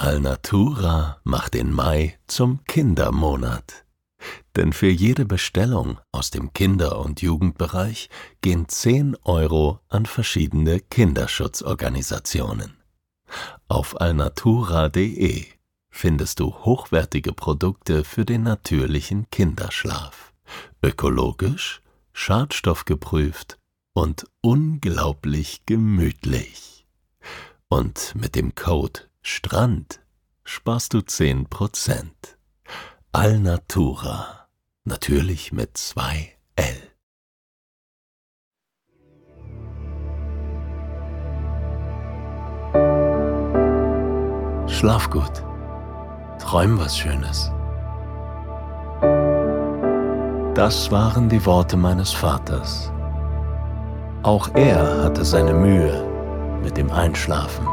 Alnatura macht den Mai zum Kindermonat. Denn für jede Bestellung aus dem Kinder- und Jugendbereich gehen 10 Euro an verschiedene Kinderschutzorganisationen. Auf alnatura.de findest du hochwertige Produkte für den natürlichen Kinderschlaf. Ökologisch, schadstoffgeprüft und unglaublich gemütlich. Und mit dem Code STRAND sparst du 10%. Alnatura. Natürlich mit zwei L. Schlaf gut. Träum was Schönes. Das waren die Worte meines Vaters. Auch er hatte seine Mühe mit dem Einschlafen.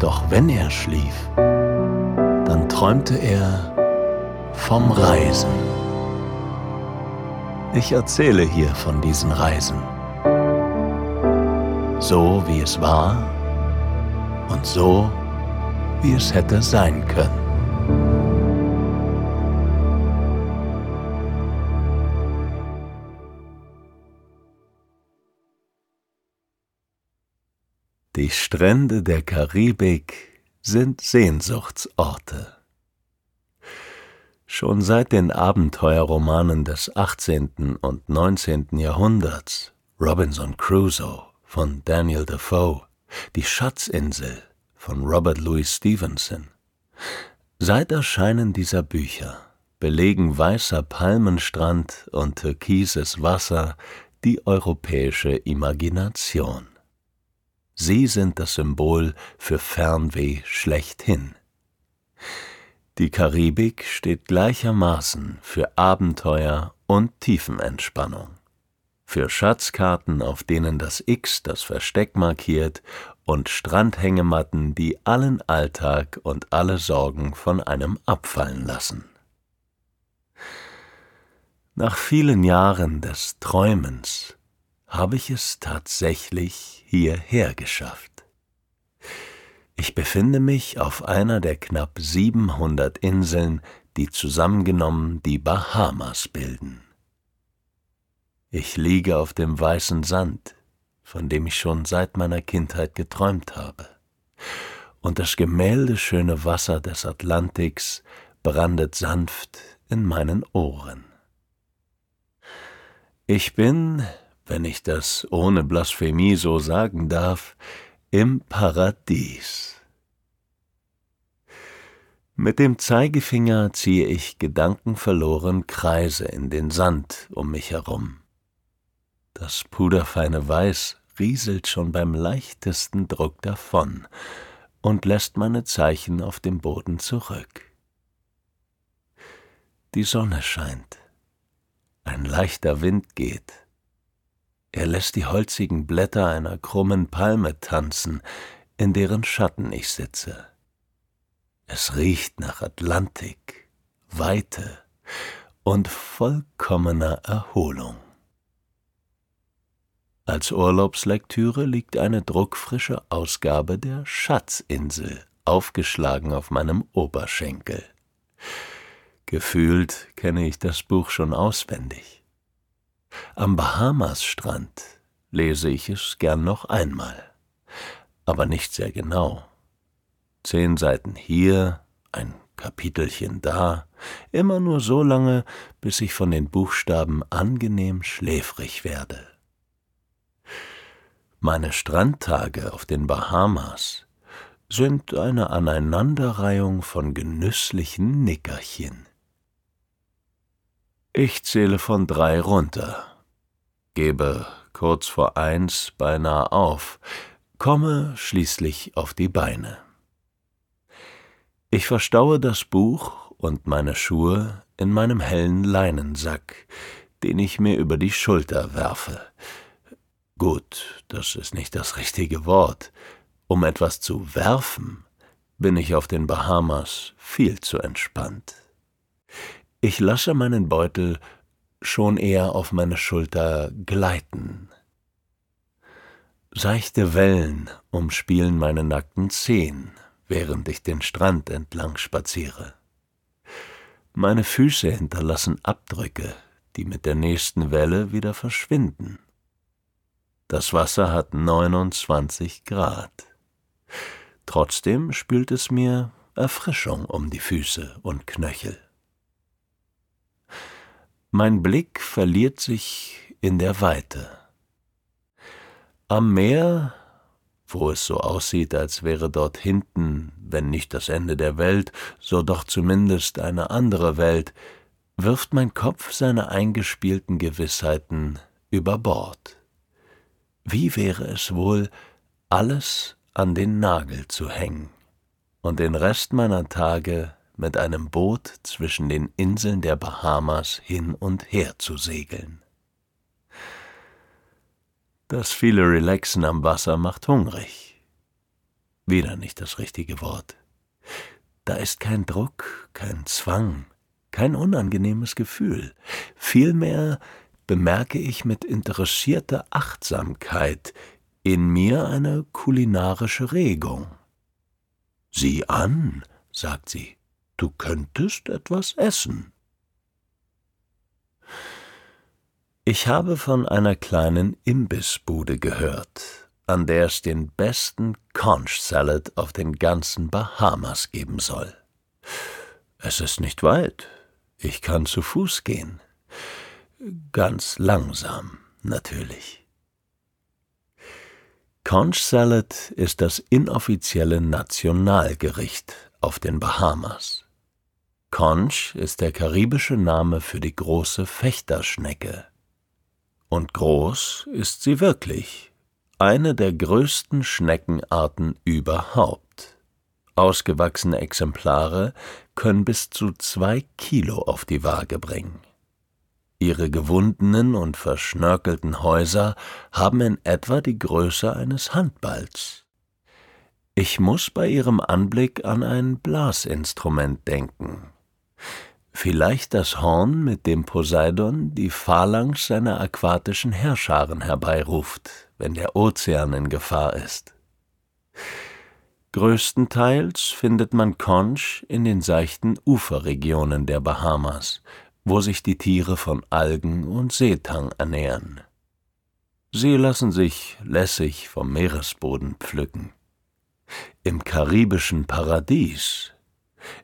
Doch wenn er schlief, dann träumte er vom Reisen. Ich erzähle hier von diesen Reisen. So wie es war und so wie es hätte sein können. Die Strände der Karibik sind Sehnsuchtsorte. Schon seit den Abenteuerromanen des 18. und 19. Jahrhunderts, Robinson Crusoe von Daniel Defoe, Die Schatzinsel von Robert Louis Stevenson. Seit Erscheinen dieser Bücher belegen weißer Palmenstrand und türkises Wasser die europäische Imagination. Sie sind das Symbol für Fernweh schlechthin. Die Karibik steht gleichermaßen für Abenteuer und Tiefenentspannung, für Schatzkarten, auf denen das X das Versteck markiert, und Strandhängematten, die allen Alltag und alle Sorgen von einem abfallen lassen. Nach vielen Jahren des Träumens habe ich es tatsächlich hierher geschafft. Ich befinde mich auf einer der knapp 700 Inseln, die zusammengenommen die Bahamas bilden. Ich liege auf dem weißen Sand, von dem ich schon seit meiner Kindheit geträumt habe, und das gemäldeschöne Wasser des Atlantiks brandet sanft in meinen Ohren. Ich bin, wenn ich das ohne Blasphemie so sagen darf, im Paradies. Mit dem Zeigefinger ziehe ich gedankenverloren Kreise in den Sand um mich herum. Das puderfeine Weiß rieselt schon beim leichtesten Druck davon und lässt meine Zeichen auf dem Boden zurück. Die Sonne scheint, ein leichter Wind geht, er lässt die holzigen Blätter einer krummen Palme tanzen, in deren Schatten ich sitze. Es riecht nach Atlantik, Weite und vollkommener Erholung. Als Urlaubslektüre liegt eine druckfrische Ausgabe der Schatzinsel aufgeschlagen auf meinem Oberschenkel. Gefühlt kenne ich das Buch schon auswendig. Am Bahamasstrand lese ich es gern noch einmal, aber nicht sehr genau. Zehn Seiten hier, ein Kapitelchen da, immer nur so lange, bis ich von den Buchstaben angenehm schläfrig werde. Meine Strandtage auf den Bahamas sind eine Aneinanderreihung von genüsslichen Nickerchen. Ich zähle von drei runter, gebe kurz vor eins beinahe auf, komme schließlich auf die Beine. Ich verstaue das Buch und meine Schuhe in meinem hellen Leinensack, den ich mir über die Schulter werfe. Gut, das ist nicht das richtige Wort. Um etwas zu werfen, bin ich auf den Bahamas viel zu entspannt. Ich lasse meinen Beutel schon eher auf meine Schulter gleiten. Seichte Wellen umspielen meine nackten Zehen, während ich den Strand entlang spaziere. Meine Füße hinterlassen Abdrücke, die mit der nächsten Welle wieder verschwinden. Das Wasser hat 29 Grad. Trotzdem spült es mir Erfrischung um die Füße und Knöchel. Mein Blick verliert sich in der Weite. Am Meer, wo es so aussieht, als wäre dort hinten, wenn nicht das Ende der Welt, so doch zumindest eine andere Welt, wirft mein Kopf seine eingespielten Gewissheiten über Bord. Wie wäre es wohl, alles an den Nagel zu hängen und den Rest meiner Tage mit einem Boot zwischen den Inseln der Bahamas hin und her zu segeln. Das viele Relaxen am Wasser macht hungrig. Wieder nicht das richtige Wort. Da ist kein Druck, kein Zwang, kein unangenehmes Gefühl. Vielmehr bemerke ich mit interessierter Achtsamkeit in mir eine kulinarische Regung. Sieh an, sagt sie, du könntest etwas essen. Ich habe von einer kleinen Imbissbude gehört, an der es den besten Conch Salad auf den ganzen Bahamas geben soll. Es ist nicht weit, ich kann zu Fuß gehen. Ganz langsam, natürlich. Conch Salad ist das inoffizielle Nationalgericht auf den Bahamas. Conch ist der karibische Name für die große Fechterschnecke. Und groß ist sie wirklich, eine der größten Schneckenarten überhaupt. Ausgewachsene Exemplare können bis zu zwei Kilo auf die Waage bringen. Ihre gewundenen und verschnörkelten Häuser haben in etwa die Größe eines Handballs. Ich muss bei ihrem Anblick an ein Blasinstrument denken. Vielleicht das Horn, mit dem Poseidon die Phalanx seiner aquatischen Herrscharen herbeiruft, wenn der Ozean in Gefahr ist. Größtenteils findet man Conch in den seichten Uferregionen der Bahamas, wo sich die Tiere von Algen und Seetang ernähren. Sie lassen sich lässig vom Meeresboden pflücken. Im karibischen Paradies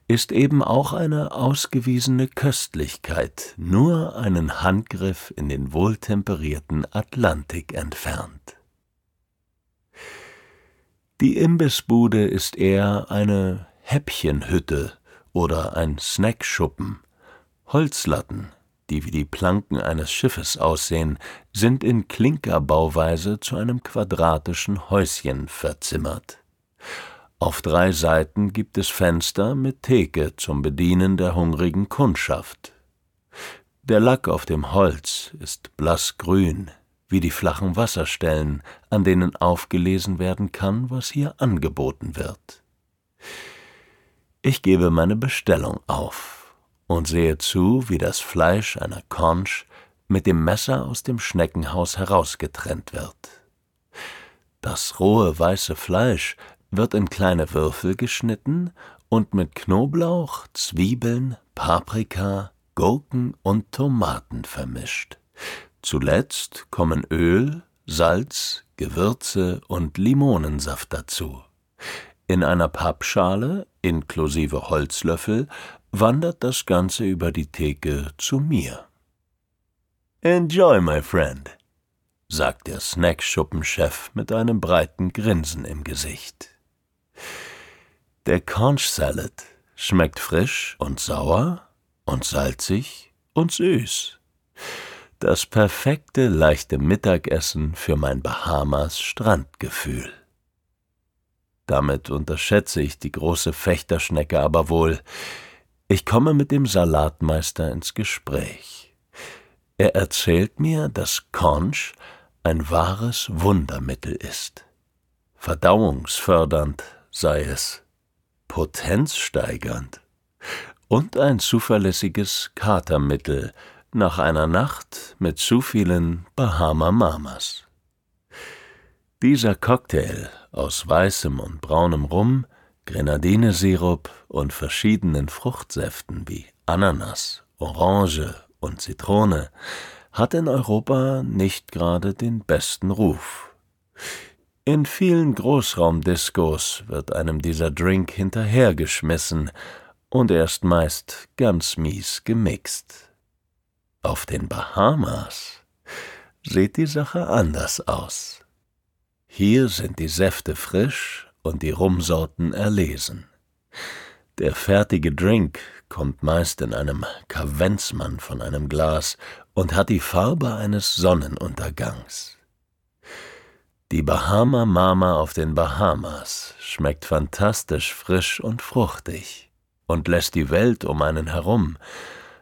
ist eben auch eine ausgewiesene Köstlichkeit nur einen Handgriff in den wohltemperierten Atlantik entfernt. Die Imbissbude ist eher eine Häppchenhütte oder ein Snackschuppen, Holzlatten, die wie die Planken eines Schiffes aussehen, sind in Klinkerbauweise zu einem quadratischen Häuschen verzimmert. Auf drei Seiten gibt es Fenster mit Theke zum Bedienen der hungrigen Kundschaft. Der Lack auf dem Holz ist blassgrün, wie die flachen Wasserstellen, an denen aufgelesen werden kann, was hier angeboten wird. Ich gebe meine Bestellung auf und sehe zu, wie das Fleisch einer Conch mit dem Messer aus dem Schneckenhaus herausgetrennt wird. Das rohe weiße Fleisch wird in kleine Würfel geschnitten und mit Knoblauch, Zwiebeln, Paprika, Gurken und Tomaten vermischt. Zuletzt kommen Öl, Salz, Gewürze und Limonensaft dazu. In einer Pappschale, inklusive Holzlöffel, wandert das Ganze über die Theke zu mir. Enjoy, my friend, sagt der Snackschuppenchef mit einem breiten Grinsen im Gesicht. Der Conch Salad schmeckt frisch und sauer und salzig und süß. Das perfekte leichte Mittagessen für mein Bahamas Strandgefühl. Damit unterschätze ich die große Fechterschnecke aber wohl, ich komme mit dem Salatmeister ins Gespräch. Er erzählt mir, dass Conch ein wahres Wundermittel ist. Verdauungsfördernd sei es, potenzsteigernd und ein zuverlässiges Katermittel nach einer Nacht mit zu vielen Bahama Mamas. Dieser Cocktail aus weißem und braunem Rum Grenadinesirup und verschiedenen Fruchtsäften wie Ananas, Orange und Zitrone hat in Europa nicht gerade den besten Ruf. In vielen Großraumdiskos wird einem dieser Drink hinterhergeschmissen und er ist meist ganz mies gemixt. Auf den Bahamas sieht die Sache anders aus. Hier sind die Säfte frisch und die Rumsorten erlesen. Der fertige Drink kommt meist in einem Kavenzmann von einem Glas und hat die Farbe eines Sonnenuntergangs. Die Bahama Mama auf den Bahamas schmeckt fantastisch frisch und fruchtig und lässt die Welt um einen herum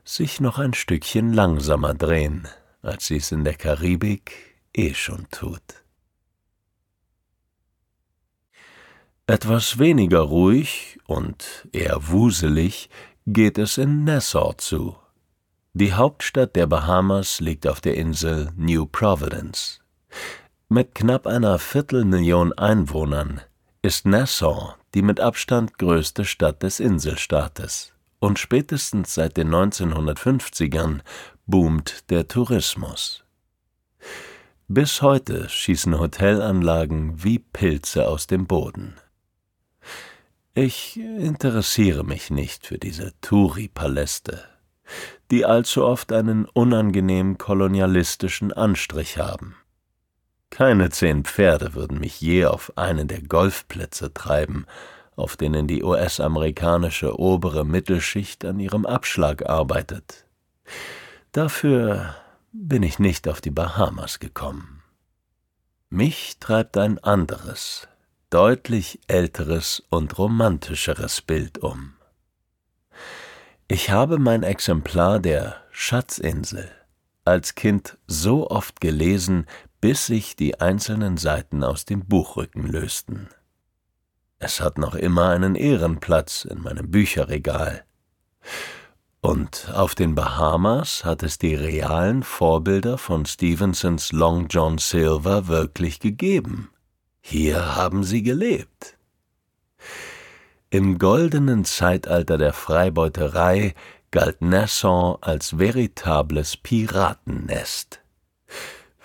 sich noch ein Stückchen langsamer drehen, als sie es in der Karibik eh schon tut. Etwas weniger ruhig und eher wuselig geht es in Nassau zu. Die Hauptstadt der Bahamas liegt auf der Insel New Providence. Mit knapp einer Viertelmillion Einwohnern ist Nassau die mit Abstand größte Stadt des Inselstaates und spätestens seit den 1950ern boomt der Tourismus. Bis heute schießen Hotelanlagen wie Pilze aus dem Boden. Ich interessiere mich nicht für diese Touri-Paläste, die allzu oft einen unangenehm kolonialistischen Anstrich haben. Keine zehn Pferde würden mich je auf einen der Golfplätze treiben, auf denen die US-amerikanische obere Mittelschicht an ihrem Abschlag arbeitet. Dafür bin ich nicht auf die Bahamas gekommen. Mich treibt ein anderes, deutlich älteres und romantischeres Bild um. Ich habe mein Exemplar der Schatzinsel als Kind so oft gelesen, bis sich die einzelnen Seiten aus dem Buchrücken lösten. Es hat noch immer einen Ehrenplatz in meinem Bücherregal. Und auf den Bahamas hat es die realen Vorbilder von Stevensons Long John Silver wirklich gegeben. Hier haben sie gelebt. Im goldenen Zeitalter der Freibeuterei galt Nassau als veritables Piratennest.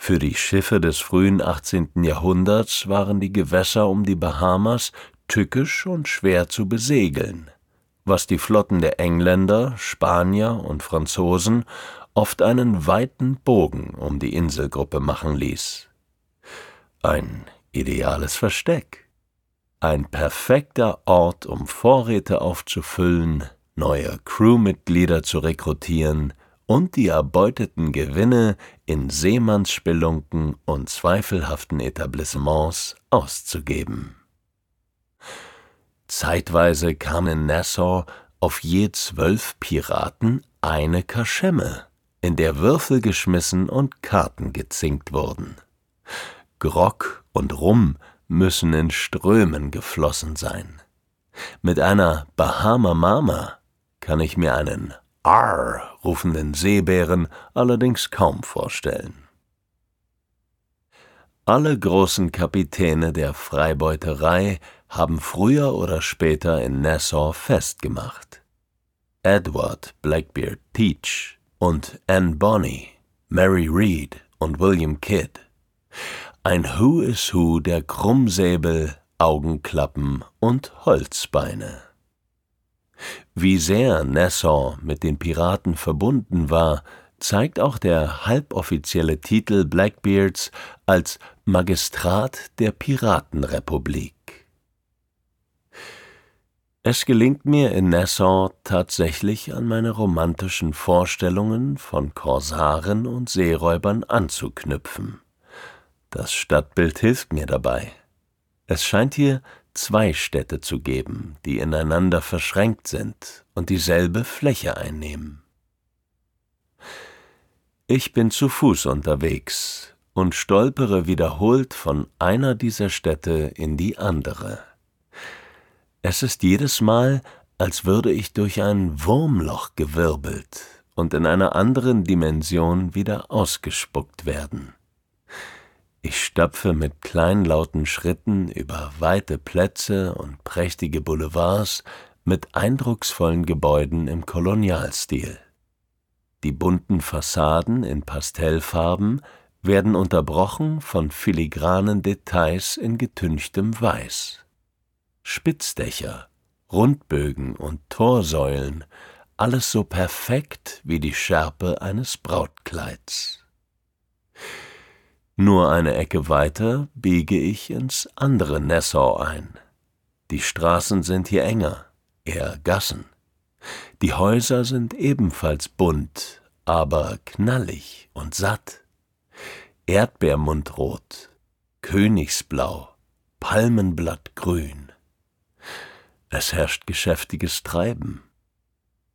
Für die Schiffe des frühen 18. Jahrhunderts waren die Gewässer um die Bahamas tückisch und schwer zu besegeln, was die Flotten der Engländer, Spanier und Franzosen oft einen weiten Bogen um die Inselgruppe machen ließ. Ein ideales Versteck. Ein perfekter Ort, um Vorräte aufzufüllen, neue Crewmitglieder zu rekrutieren und die erbeuteten Gewinne in Seemannsspelunken und zweifelhaften Etablissements auszugeben. Zeitweise kam in Nassau auf je zwölf Piraten eine Kaschemme, in der Würfel geschmissen und Karten gezinkt wurden. Grog und Rum müssen in Strömen geflossen sein. Mit einer Bahama Mama kann ich mir einen Arr rufenden Seebären allerdings kaum vorstellen. Alle großen Kapitäne der Freibeuterei haben früher oder später in Nassau festgemacht. Edward Blackbeard Teach und Anne Bonny, Mary Read und William Kidd ein Who is Who der Krummsäbel, Augenklappen und Holzbeine. Wie sehr Nassau mit den Piraten verbunden war, zeigt auch der halboffizielle Titel Blackbeards als Magistrat der Piratenrepublik. Es gelingt mir in Nassau tatsächlich an meine romantischen Vorstellungen von Korsaren und Seeräubern anzuknüpfen. Das Stadtbild hilft mir dabei. Es scheint hier zwei Städte zu geben, die ineinander verschränkt sind und dieselbe Fläche einnehmen. Ich bin zu Fuß unterwegs und stolpere wiederholt von einer dieser Städte in die andere. Es ist jedes Mal, als würde ich durch ein Wurmloch gewirbelt und in einer anderen Dimension wieder ausgespuckt werden. Ich stapfe mit kleinlauten Schritten über weite Plätze und prächtige Boulevards mit eindrucksvollen Gebäuden im Kolonialstil. Die bunten Fassaden in Pastellfarben werden unterbrochen von filigranen Details in getünchtem Weiß. Spitzdächer, Rundbögen und Torsäulen, alles so perfekt wie die Schärpe eines Brautkleids. Nur eine Ecke weiter biege ich ins andere Nassau ein. Die Straßen sind hier enger, eher Gassen. Die Häuser sind ebenfalls bunt, aber knallig und satt. Erdbeermundrot, Königsblau, Palmenblattgrün. Es herrscht geschäftiges Treiben.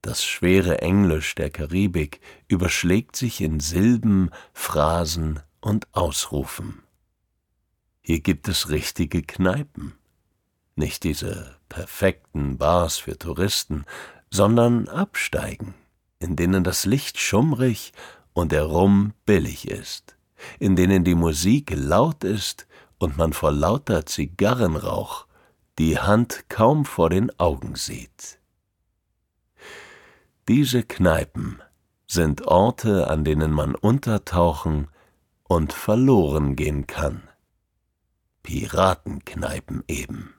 Das schwere Englisch der Karibik überschlägt sich in Silben, Phrasen und Ausrufen. Hier gibt es richtige Kneipen. Nicht diese perfekten Bars für Touristen, sondern Absteigen, in denen das Licht schummrig und der Rum billig ist, in denen die Musik laut ist und man vor lauter Zigarrenrauch die Hand kaum vor den Augen sieht. Diese Kneipen sind Orte, an denen man untertauchen und verloren gehen kann. Piratenkneipen eben.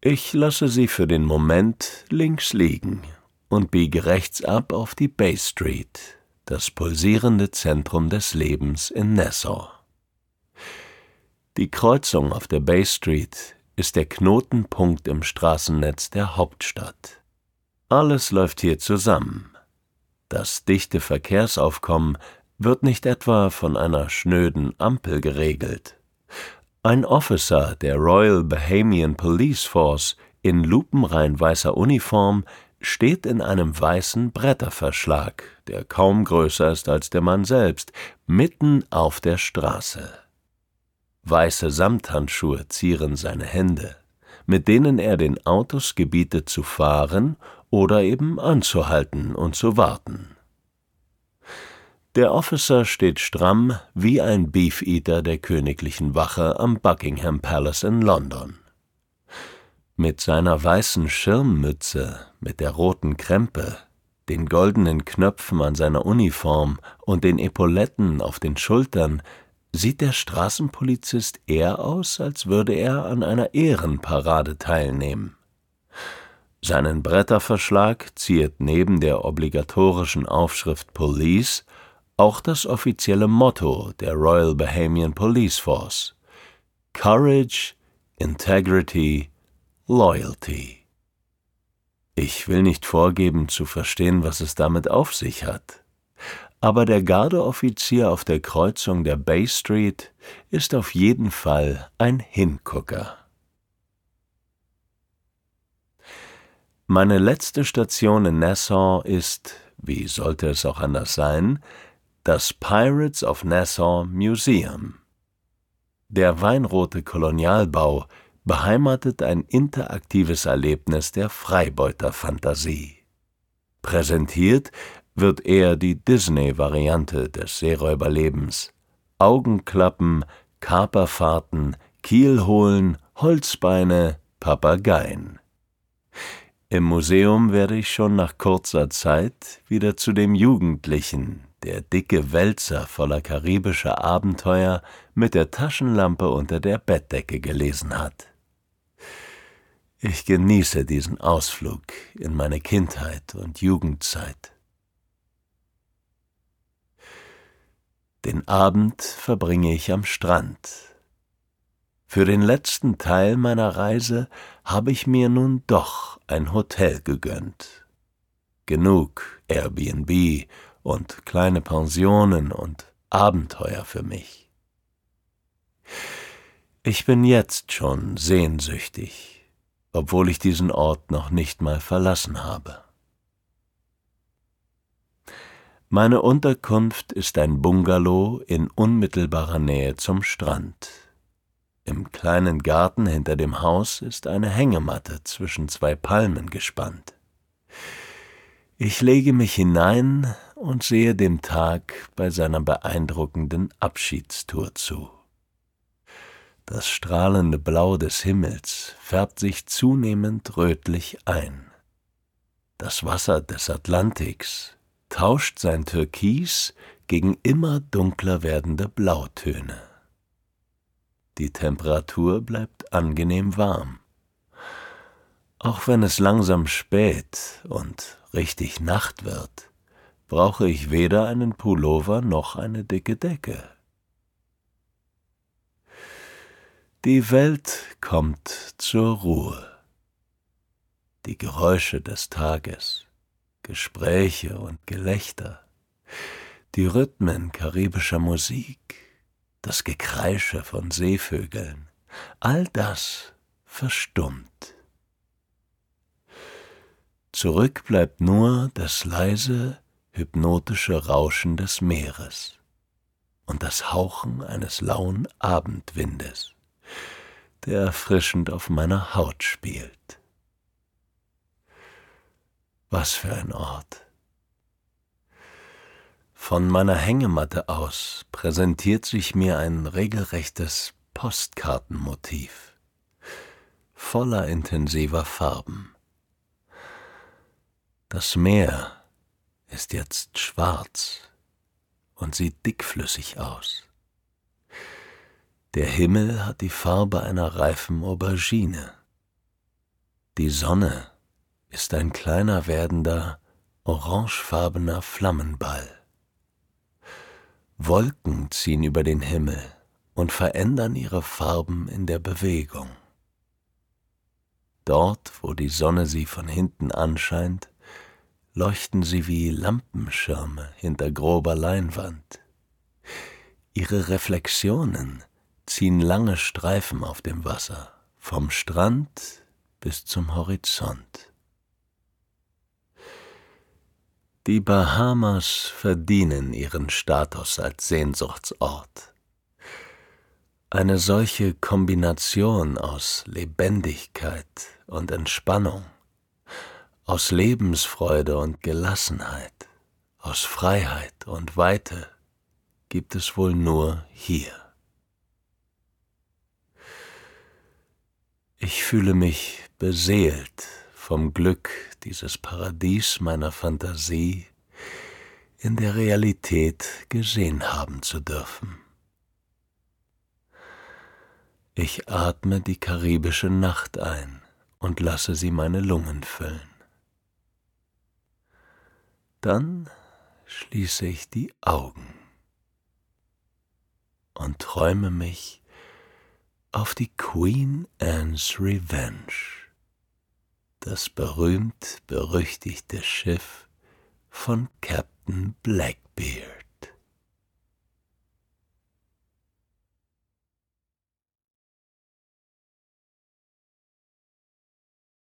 Ich lasse sie für den Moment links liegen und biege rechts ab auf die Bay Street, das pulsierende Zentrum des Lebens in Nassau. Die Kreuzung auf der Bay Street ist der Knotenpunkt im Straßennetz der Hauptstadt. Alles läuft hier zusammen. Das dichte Verkehrsaufkommen wird nicht etwa von einer schnöden Ampel geregelt. Ein Officer der Royal Bahamian Police Force in lupenrein weißer Uniform steht in einem weißen Bretterverschlag, der kaum größer ist als der Mann selbst, mitten auf der Straße. Weiße Samthandschuhe zieren seine Hände, mit denen er den Autos gebietet zu fahren oder eben anzuhalten und zu warten. Der Officer steht stramm wie ein Beefeater der königlichen Wache am Buckingham Palace in London. Mit seiner weißen Schirmmütze, mit der roten Krempe, den goldenen Knöpfen an seiner Uniform und den Epauletten auf den Schultern sieht der Straßenpolizist eher aus, als würde er an einer Ehrenparade teilnehmen. Seinen Bretterverschlag ziert neben der obligatorischen Aufschrift Police auch das offizielle Motto der Royal Bahamian Police Force Courage, Integrity, Loyalty. Ich will nicht vorgeben zu verstehen, was es damit auf sich hat, aber der Gardeoffizier auf der Kreuzung der Bay Street ist auf jeden Fall ein Hingucker. Meine letzte Station in Nassau ist, wie sollte es auch anders sein, das Pirates of Nassau Museum. Der weinrote Kolonialbau beheimatet ein interaktives Erlebnis der Freibeuterfantasie. Präsentiert wird eher die Disney-Variante des Seeräuberlebens. Augenklappen, Kaperfahrten, Kielholen, Holzbeine, Papageien. Im Museum werde ich schon nach kurzer Zeit wieder zu dem Jugendlichen, der dicke Wälzer voller karibischer Abenteuer mit der Taschenlampe unter der Bettdecke gelesen hat. Ich genieße diesen Ausflug in meine Kindheit und Jugendzeit. Den Abend verbringe ich am Strand. Für den letzten Teil meiner Reise habe ich mir nun doch ein Hotel gegönnt. Genug Airbnb und kleine Pensionen und Abenteuer für mich. Ich bin jetzt schon sehnsüchtig, obwohl ich diesen Ort noch nicht mal verlassen habe. Meine Unterkunft ist ein Bungalow in unmittelbarer Nähe zum Strand. Im kleinen Garten hinter dem Haus ist eine Hängematte zwischen zwei Palmen gespannt. Ich lege mich hinein und sehe dem Tag bei seiner beeindruckenden Abschiedstour zu. Das strahlende Blau des Himmels färbt sich zunehmend rötlich ein. Das Wasser des Atlantiks tauscht sein Türkis gegen immer dunkler werdende Blautöne. Die Temperatur bleibt angenehm warm. Auch wenn es langsam spät und richtig Nacht wird, brauche ich weder einen Pullover noch eine dicke Decke. Die Welt kommt zur Ruhe. Die Geräusche des Tages, Gespräche und Gelächter, die Rhythmen karibischer Musik, das Gekreische von Seevögeln, all das verstummt. Zurück bleibt nur das leise, hypnotische Rauschen des Meeres und das Hauchen eines lauen Abendwindes, der erfrischend auf meiner Haut spielt. Was für ein Ort! Von meiner Hängematte aus präsentiert sich mir ein regelrechtes Postkartenmotiv, voller intensiver Farben. Das Meer ist jetzt schwarz und sieht dickflüssig aus. Der Himmel hat die Farbe einer reifen Aubergine. Die Sonne ist ein kleiner werdender, orangefarbener Flammenball. Wolken ziehen über den Himmel und verändern ihre Farben in der Bewegung. Dort, wo die Sonne sie von hinten anscheint, leuchten sie wie Lampenschirme hinter grober Leinwand. Ihre Reflexionen ziehen lange Streifen auf dem Wasser, vom Strand bis zum Horizont. Die Bahamas verdienen ihren Status als Sehnsuchtsort. Eine solche Kombination aus Lebendigkeit und Entspannung aus Lebensfreude und Gelassenheit, aus Freiheit und Weite gibt es wohl nur hier. Ich fühle mich beseelt vom Glück, dieses Paradies meiner Fantasie in der Realität gesehen haben zu dürfen. Ich atme die karibische Nacht ein und lasse sie meine Lungen füllen. Dann schließe ich die Augen und träume mich auf die Queen Anne's Revenge, das berühmt berüchtigte Schiff von Captain Blackbeard.